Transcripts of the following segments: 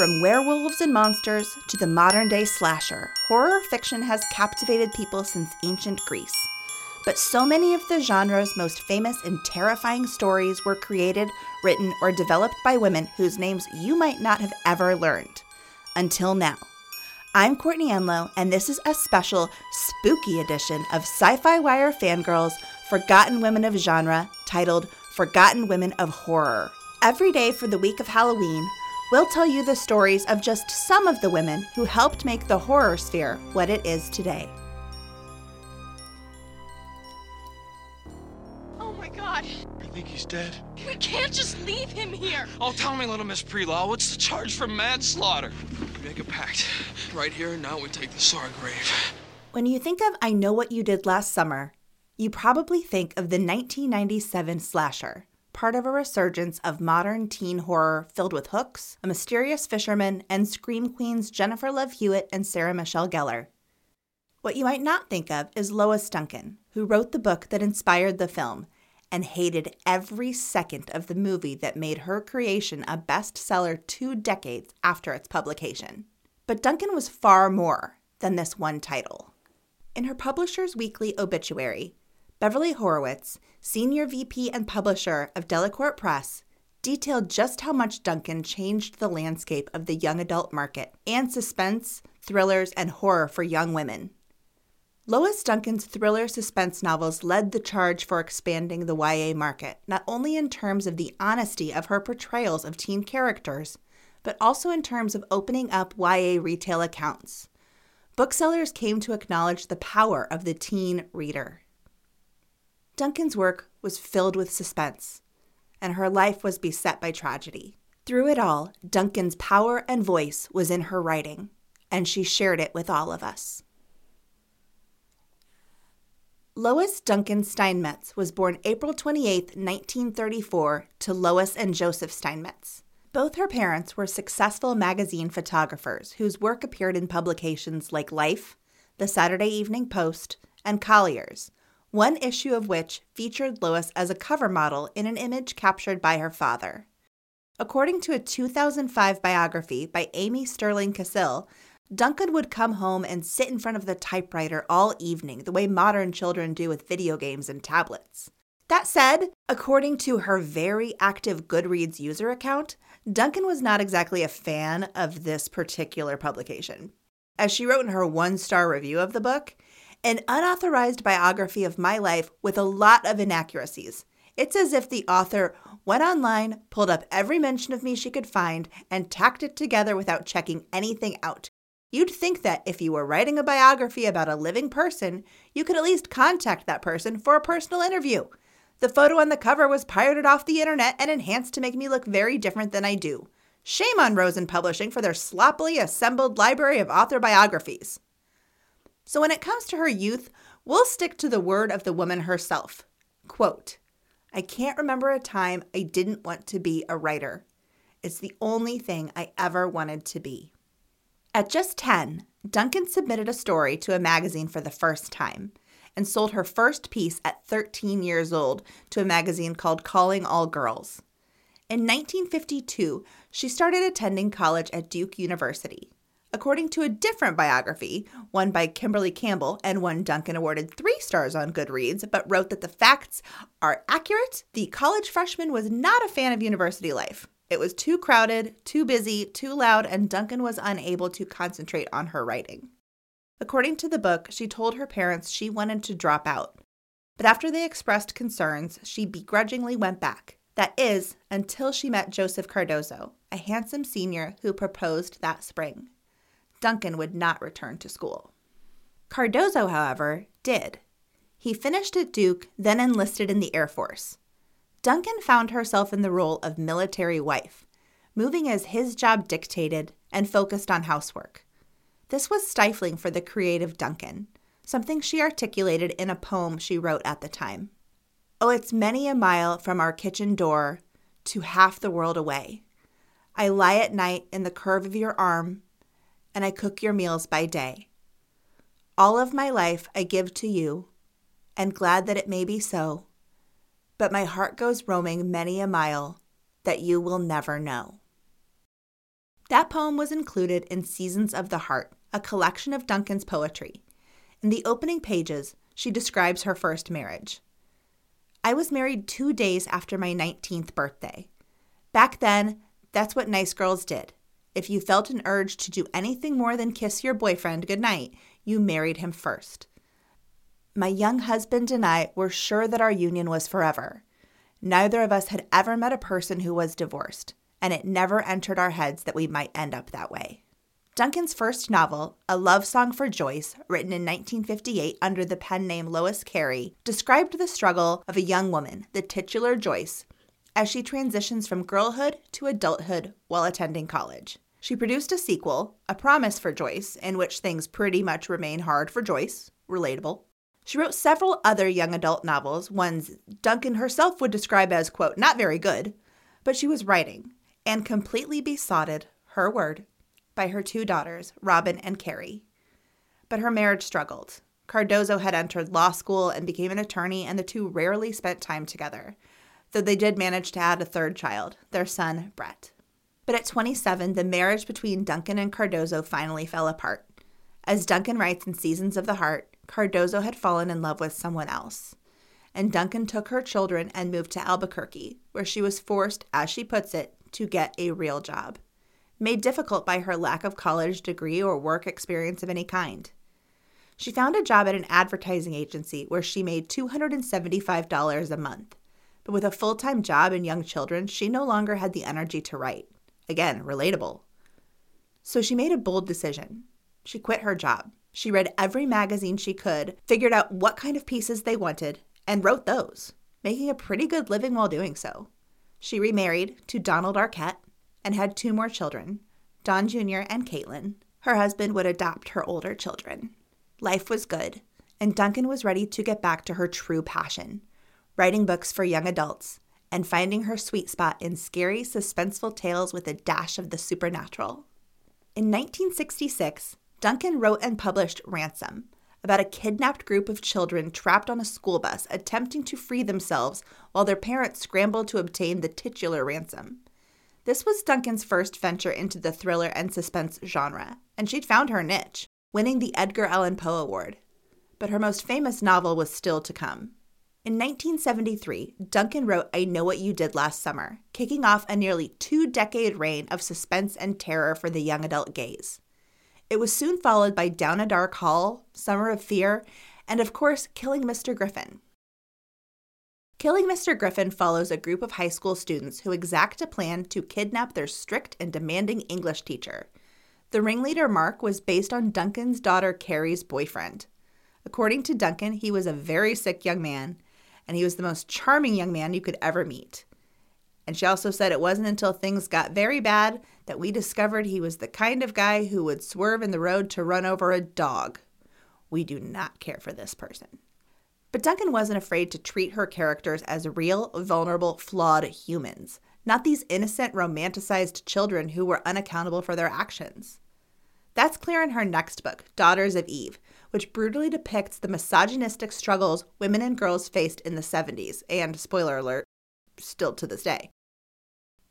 From werewolves and monsters to the modern day slasher, horror fiction has captivated people since ancient Greece. But so many of the genre's most famous and terrifying stories were created, written, or developed by women whose names you might not have ever learned. Until now. I'm Courtney Enlow, and this is a special spooky edition of SYFY WIRE Fangirls Forgotten Women of Genre titled Forgotten Women of Horror. Every day for the week of Halloween, we'll tell you the stories of just some of the women who helped make the horror sphere what it is today. Oh my god. I think he's dead. We can't just leave him here. Oh, tell me, little Miss Prelaw, what's the charge for manslaughter? We make a pact. Right here and now we take this to our grave. When you think of I Know What You Did Last Summer, you probably think of the 1997 slasher, part of a resurgence of modern teen horror filled with hooks, a mysterious fisherman, and scream queens Jennifer Love Hewitt and Sarah Michelle Gellar. What you might not think of is Lois Duncan, who wrote the book that inspired the film and hated every second of the movie that made her creation a bestseller two decades after its publication. But Duncan was far more than this one title. In her publisher's weekly obituary, Beverly Horowitz, senior VP and publisher of Delacorte Press, detailed just how much Duncan changed the landscape of the young adult market and suspense, thrillers, and horror for young women. Lois Duncan's thriller suspense novels led the charge for expanding the YA market, not only in terms of the honesty of her portrayals of teen characters, but also in terms of opening up YA retail accounts. Booksellers came to acknowledge the power of the teen reader. Duncan's work was filled with suspense, and her life was beset by tragedy. Through it all, Duncan's power and voice was in her writing, and she shared it with all of us. Lois Duncan Steinmetz was born April 28, 1934, to Lois and Joseph Steinmetz. Both her parents were successful magazine photographers whose work appeared in publications like Life, the Saturday Evening Post, and Collier's, one issue of which featured Lois as a cover model in an image captured by her father. According to a 2005 biography by Amy Sterling Casil, Duncan would come home and sit in front of the typewriter all evening, the way modern children do with video games and tablets. That said, according to her very active Goodreads user account, Duncan was not exactly a fan of this particular publication. As she wrote in her one star review of the book, an unauthorized biography of my life with a lot of inaccuracies. It's as if the author went online, pulled up every mention of me she could find, and tacked it together without checking anything out. You'd think that if you were writing a biography about a living person, you could at least contact that person for a personal interview. The photo on the cover was pirated off the internet and enhanced to make me look very different than I do. Shame on Rosen Publishing for their sloppily assembled library of author biographies. So when it comes to her youth, we'll stick to the word of the woman herself. Quote, I can't remember a time I didn't want to be a writer. It's the only thing I ever wanted to be. At just 10, Duncan submitted a story to a magazine for the first time and sold her first piece at 13 years old to a magazine called Calling All Girls. In 1952, she started attending college at Duke University. According to a different biography, one by Kimberly Campbell and one Duncan awarded three stars on Goodreads, but wrote that the facts are accurate, the college freshman was not a fan of university life. It was too crowded, too busy, too loud, and Duncan was unable to concentrate on her writing. According to the book, she told her parents she wanted to drop out. But after they expressed concerns, she begrudgingly went back. That is, until she met Joseph Cardozo, a handsome senior who proposed that spring. Duncan would not return to school. Cardozo, however, did. He finished at Duke, then enlisted in the Air Force. Duncan found herself in the role of military wife, moving as his job dictated and focused on housework. This was stifling for the creative Duncan, something she articulated in a poem she wrote at the time. Oh, it's many a mile from our kitchen door to half the world away. I lie at night in the curve of your arm, and I cook your meals by day. All of my life I give to you, and glad that it may be so. But my heart goes roaming many a mile that you will never know. That poem was included in Seasons of the Heart, a collection of Duncan's poetry. In the opening pages, she describes her first marriage. I was married two days after my 19th birthday. Back then, that's what nice girls did. If you felt an urge to do anything more than kiss your boyfriend goodnight, you married him first. My young husband and I were sure that our union was forever. Neither of us had ever met a person who was divorced, and it never entered our heads that we might end up that way. Duncan's first novel, A Love Song for Joyce, written in 1958 under the pen name Lois Kerry, described the struggle of a young woman, the titular Joyce, as she transitions from girlhood to adulthood while attending college. She produced a sequel, A Promise for Joyce, in which things pretty much remain hard for Joyce, relatable. She wrote several other young adult novels, ones Duncan herself would describe as, quote, not very good, but she was writing and completely besotted, her word, by her two daughters, Robin and Kerry. But her marriage struggled. Cardozo had entered law school and became an attorney, and the two rarely spent time together, though they did manage to add a third child, their son, Brett. But at 27, the marriage between Duncan and Cardozo finally fell apart. As Duncan writes in Seasons of the Heart, Cardozo had fallen in love with someone else. And Duncan took her children and moved to Albuquerque, where she was forced, as she puts it, to get a real job, made difficult by her lack of college degree or work experience of any kind. She found a job at an advertising agency where she made $275 a month. But with a full time job and young children, she no longer had the energy to write. Again, relatable. So she made a bold decision. She quit her job. She read every magazine she could, figured out what kind of pieces they wanted, and wrote those, making a pretty good living while doing so. She remarried to Donald Arquette and had two more children, Don Jr. and Kaitlyn. Her husband would adopt her older children. Life was good, and Duncan was ready to get back to her true passion writing books for young adults and finding her sweet spot in scary, suspenseful tales with a dash of the supernatural. In 1966, Duncan wrote and published Ransom, about a kidnapped group of children trapped on a school bus attempting to free themselves while their parents scrambled to obtain the titular ransom. This was Duncan's first venture into the thriller and suspense genre, and she'd found her niche, winning the Edgar Allan Poe Award. But her most famous novel was still to come. In 1973, Duncan wrote I Know What You Did Last Summer, kicking off a nearly two decade reign of suspense and terror for the young adult gaze. It was soon followed by Down a Dark Hall, Summer of Fear, and of course, Killing Mr. Griffin. Killing Mr. Griffin follows a group of high school students who exact a plan to kidnap their strict and demanding English teacher. The ringleader, Mark, was based on Duncan's daughter Kerry's boyfriend. According to Duncan, he was a very sick young man and he was the most charming young man you could ever meet. And she also said it wasn't until things got very bad that we discovered he was the kind of guy who would swerve in the road to run over a dog. We do not care for this person. But Duncan wasn't afraid to treat her characters as real, vulnerable, flawed humans, not these innocent, romanticized children who were unaccountable for their actions. That's clear in her next book, Daughters of Eve, which brutally depicts the misogynistic struggles women and girls faced in the 70s, and, spoiler alert, still to this day.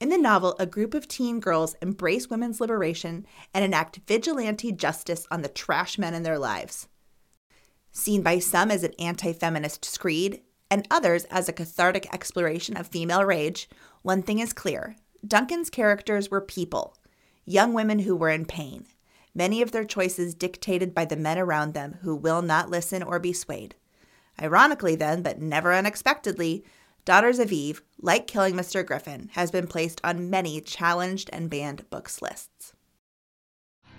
In the novel, a group of teen girls embrace women's liberation and enact vigilante justice on the trash men in their lives. Seen by some as an anti feminist screed, and others as a cathartic exploration of female rage, one thing is clear Duncan's characters were people, young women who were in pain, many of their choices dictated by the men around them who will not listen or be swayed. Ironically, then, but never unexpectedly, Daughters of Eve, like Killing Mr. Griffin, has been placed on many challenged and banned books lists.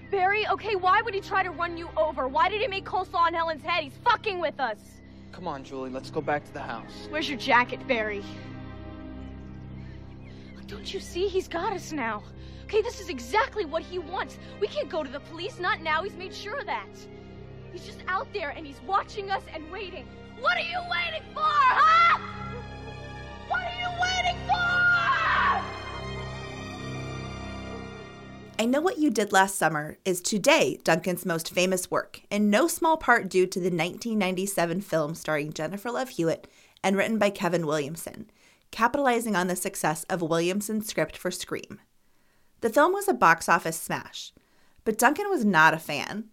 Barry, okay, why would he try to run you over? Why did he make coleslaw on Helen's head? He's fucking with us. Come on, Julie, let's go back to the house. Where's your jacket, Barry? Don't you see? He's got us now. Okay, this is exactly what he wants. We can't go to the police, not now. He's made sure of that. He's just out there and he's watching us and waiting. What are you waiting for, huh? What are you waiting for? I Know What You Did Last Summer is today Duncan's most famous work, in no small part due to the 1997 film starring Jennifer Love Hewitt and written by Kevin Williamson, capitalizing on the success of Williamson's script for Scream. The film was a box office smash, but Duncan was not a fan.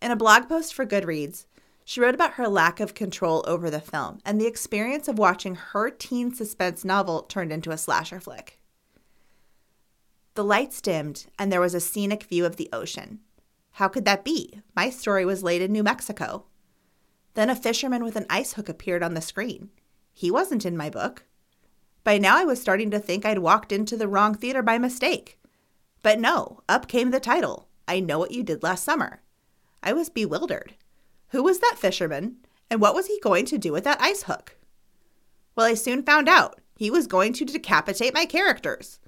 In a blog post for Goodreads, she wrote about her lack of control over the film and the experience of watching her teen suspense novel turned into a slasher flick. The lights dimmed, and there was a scenic view of the ocean. How could that be? My story was laid in New Mexico. Then a fisherman with an ice hook appeared on the screen. He wasn't in my book. By now, I was starting to think I'd walked into the wrong theater by mistake. But no, up came the title I Know What You Did Last Summer. I was bewildered. Who was that fisherman, and what was he going to do with that ice hook? Well, I soon found out. He was going to decapitate my characters.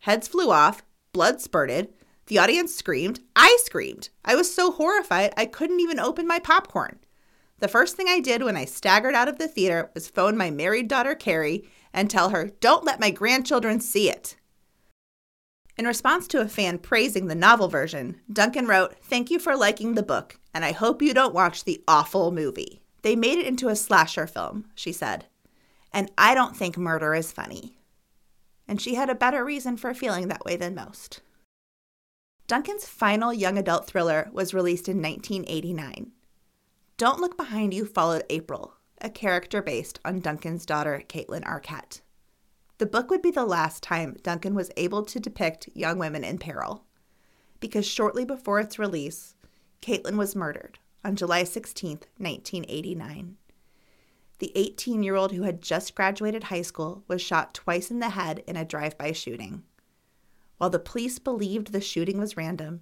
Heads flew off, blood spurted, the audience screamed, I screamed. I was so horrified I couldn't even open my popcorn. The first thing I did when I staggered out of the theater was phone my married daughter Kerry and tell her, Don't let my grandchildren see it. In response to a fan praising the novel version, Duncan wrote, Thank you for liking the book, and I hope you don't watch the awful movie. They made it into a slasher film, she said. And I don't think murder is funny and she had a better reason for feeling that way than most. Duncan's final young adult thriller was released in 1989. Don't Look Behind You followed April, a character based on Duncan's daughter, Kaitlyn Arquette. The book would be the last time Duncan was able to depict young women in peril, because shortly before its release, Kaitlyn was murdered on July 16, 1989. The 18 year old who had just graduated high school was shot twice in the head in a drive by shooting. While the police believed the shooting was random,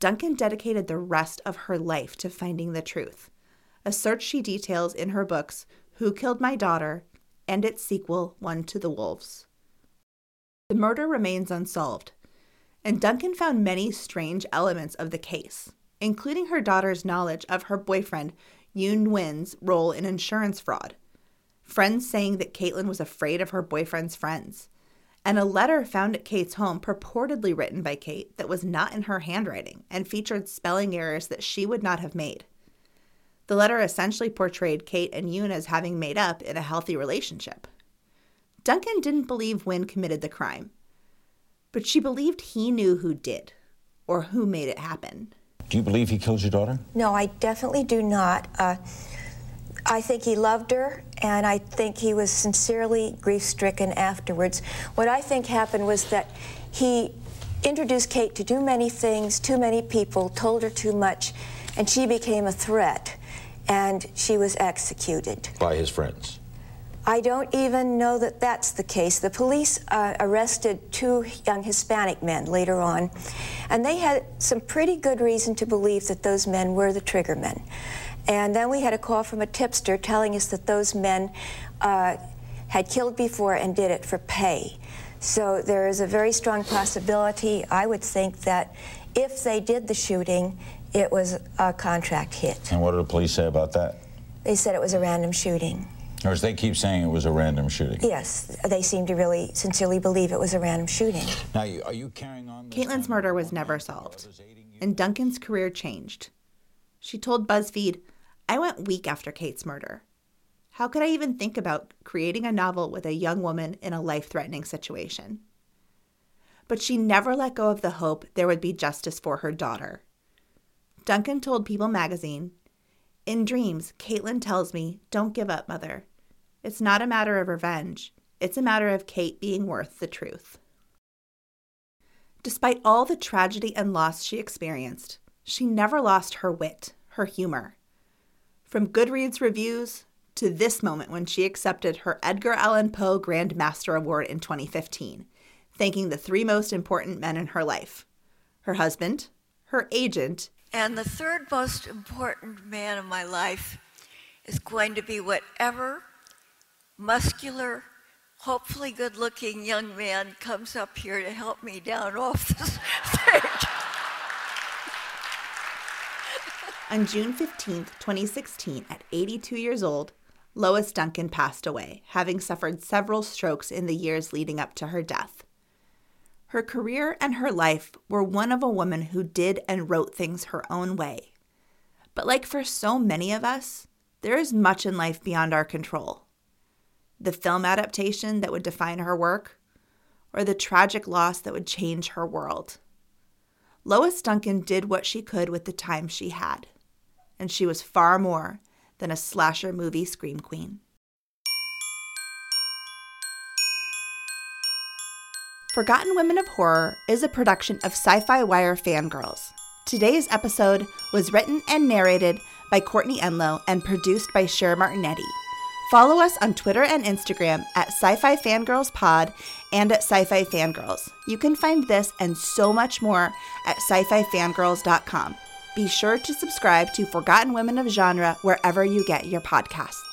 Duncan dedicated the rest of her life to finding the truth, a search she details in her books Who Killed My Daughter and its sequel, One to the Wolves. The murder remains unsolved, and Duncan found many strange elements of the case, including her daughter's knowledge of her boyfriend Dung Nguyen's role in insurance fraud, friends saying that Kaitlyn was afraid of her boyfriend's friends, and a letter found at Kate's home purportedly written by Kate that was not in her handwriting and featured spelling errors that she would not have made. The letter essentially portrayed Kate and Dung as having made up in a healthy relationship. Duncan didn't believe Nguyen committed the crime, but she believed he knew who did or who made it happen. Do you believe he killed your daughter? No, I definitely do not. Uh, I think he loved her, and I think he was sincerely grief stricken afterwards. What I think happened was that he introduced Kate to too many things, too many people, told her too much, and she became a threat, and she was executed. By his friends? I don't even know that that's the case. The police uh, arrested two young Hispanic men later on, and they had some pretty good reason to believe that those men were the trigger men. And then we had a call from a tipster telling us that those men uh, had killed before and did it for pay. So there is a very strong possibility, I would think, that if they did the shooting, it was a contract hit. And what did the police say about that? They said it was a random shooting. Or as they keep saying, it was a random shooting. Yes, they seem to really sincerely believe it was a random shooting. Now, are you carrying on? Kaitlyn's murder was never solved, and Duncan's career changed. She told BuzzFeed, I went weak after Kate's murder. How could I even think about creating a novel with a young woman in a life threatening situation? But she never let go of the hope there would be justice for her daughter. Duncan told People magazine, In dreams, Kaitlyn tells me, Don't give up, mother. It's not a matter of revenge, it's a matter of Kate being worth the truth. Despite all the tragedy and loss she experienced, she never lost her wit, her humor. From Goodreads reviews to this moment when she accepted her Edgar Allan Poe Grand Master Award in 2015, thanking the three most important men in her life her husband, her agent, and the third most important man in my life is going to be whatever muscular, hopefully good looking young man comes up here to help me down off the stage. On June 15, 2016, at 82 years old, Lois Duncan passed away, having suffered several strokes in the years leading up to her death. Her career and her life were one of a woman who did and wrote things her own way. But like for so many of us, there is much in life beyond our control. The film adaptation that would define her work, or the tragic loss that would change her world. Lois Duncan did what she could with the time she had, and she was far more than a slasher movie scream queen. Forgotten Women of Horror is a production of SYFY WIRE Fangirls. Today's episode was written and narrated by Courtney Enlow and produced by Cher Martinetti. Follow us on Twitter and Instagram at Sci Fi Fangirls Pod and at Sci Fi Fangirls. You can find this and so much more at sci fi fangirls.com. Be sure to subscribe to Forgotten Women of Genre wherever you get your podcasts.